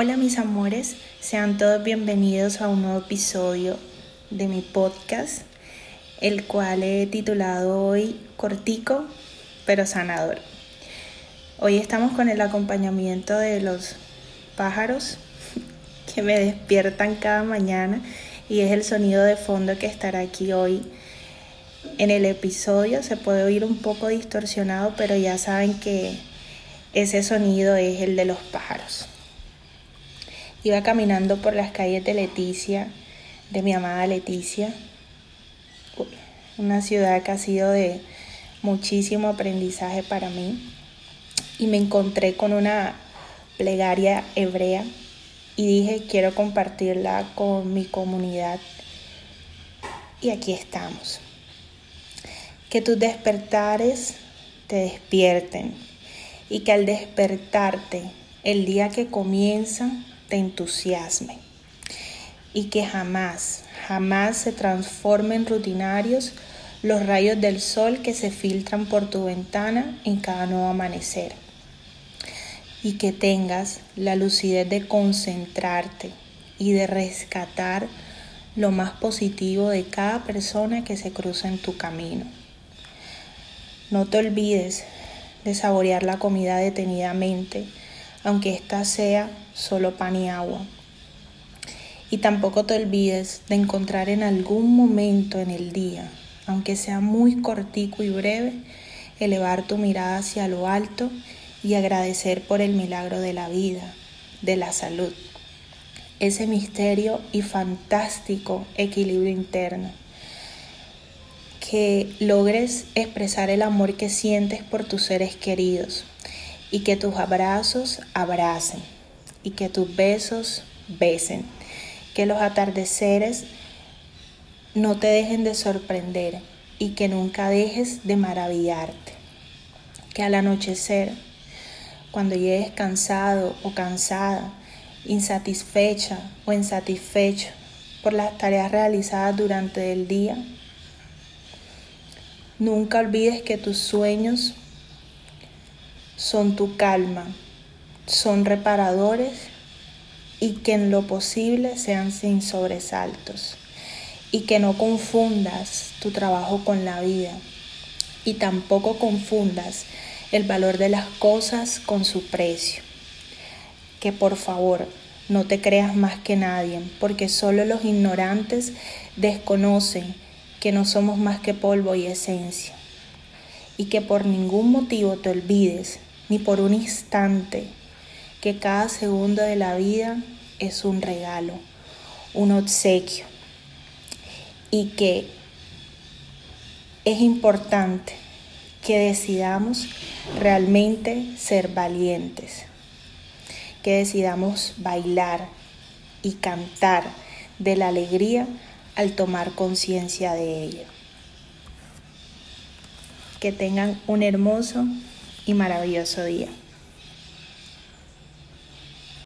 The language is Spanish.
Hola mis amores, sean todos bienvenidos a un nuevo episodio de mi podcast, el cual he titulado hoy Cortico pero sanador. Hoy estamos con el acompañamiento de los pájaros que me despiertan cada mañana y es el sonido de fondo que estará aquí hoy en el episodio. Se puede oír un poco distorsionado, pero ya saben que ese sonido es el de los pájaros. Iba caminando por las calles de Leticia, de mi amada Leticia, una ciudad que ha sido de muchísimo aprendizaje para mí, y me encontré con una plegaria hebrea y dije quiero compartirla con mi comunidad y aquí estamos. Que tus despertares te despierten y que al despertarte el día que comienza te entusiasme y que jamás, jamás se transformen rutinarios los rayos del sol que se filtran por tu ventana en cada nuevo amanecer. Y que tengas la lucidez de concentrarte y de rescatar lo más positivo de cada persona que se cruza en tu camino. No te olvides de saborear la comida detenidamente, aunque ésta sea solo pan y agua. Y tampoco te olvides de encontrar en algún momento en el día, aunque sea muy cortico y breve, elevar tu mirada hacia lo alto y agradecer por el milagro de la vida, de la salud, ese misterio y fantástico equilibrio interno. Que logres expresar el amor que sientes por tus seres queridos y que tus abrazos abracen y que tus besos besen. Que los atardeceres no te dejen de sorprender y que nunca dejes de maravillarte. Que al anochecer, cuando llegues cansado o cansada, insatisfecha o insatisfecho por las tareas realizadas durante el día, nunca olvides que tus sueños son tu calma, son reparadores y que en lo posible sean sin sobresaltos y que no confundas tu trabajo con la vida y tampoco confundas el valor de las cosas con su precio. Que por favor no te creas más que nadie, porque solo los ignorantes desconocen que no somos más que polvo y esencia. Y que por ningún motivo te olvides, ni por un instante, que cada segundo de la vida es un regalo, un obsequio y que es importante que decidamos realmente ser valientes, que decidamos bailar y cantar de la alegría al tomar conciencia de ello. Que tengan un hermoso y maravilloso día.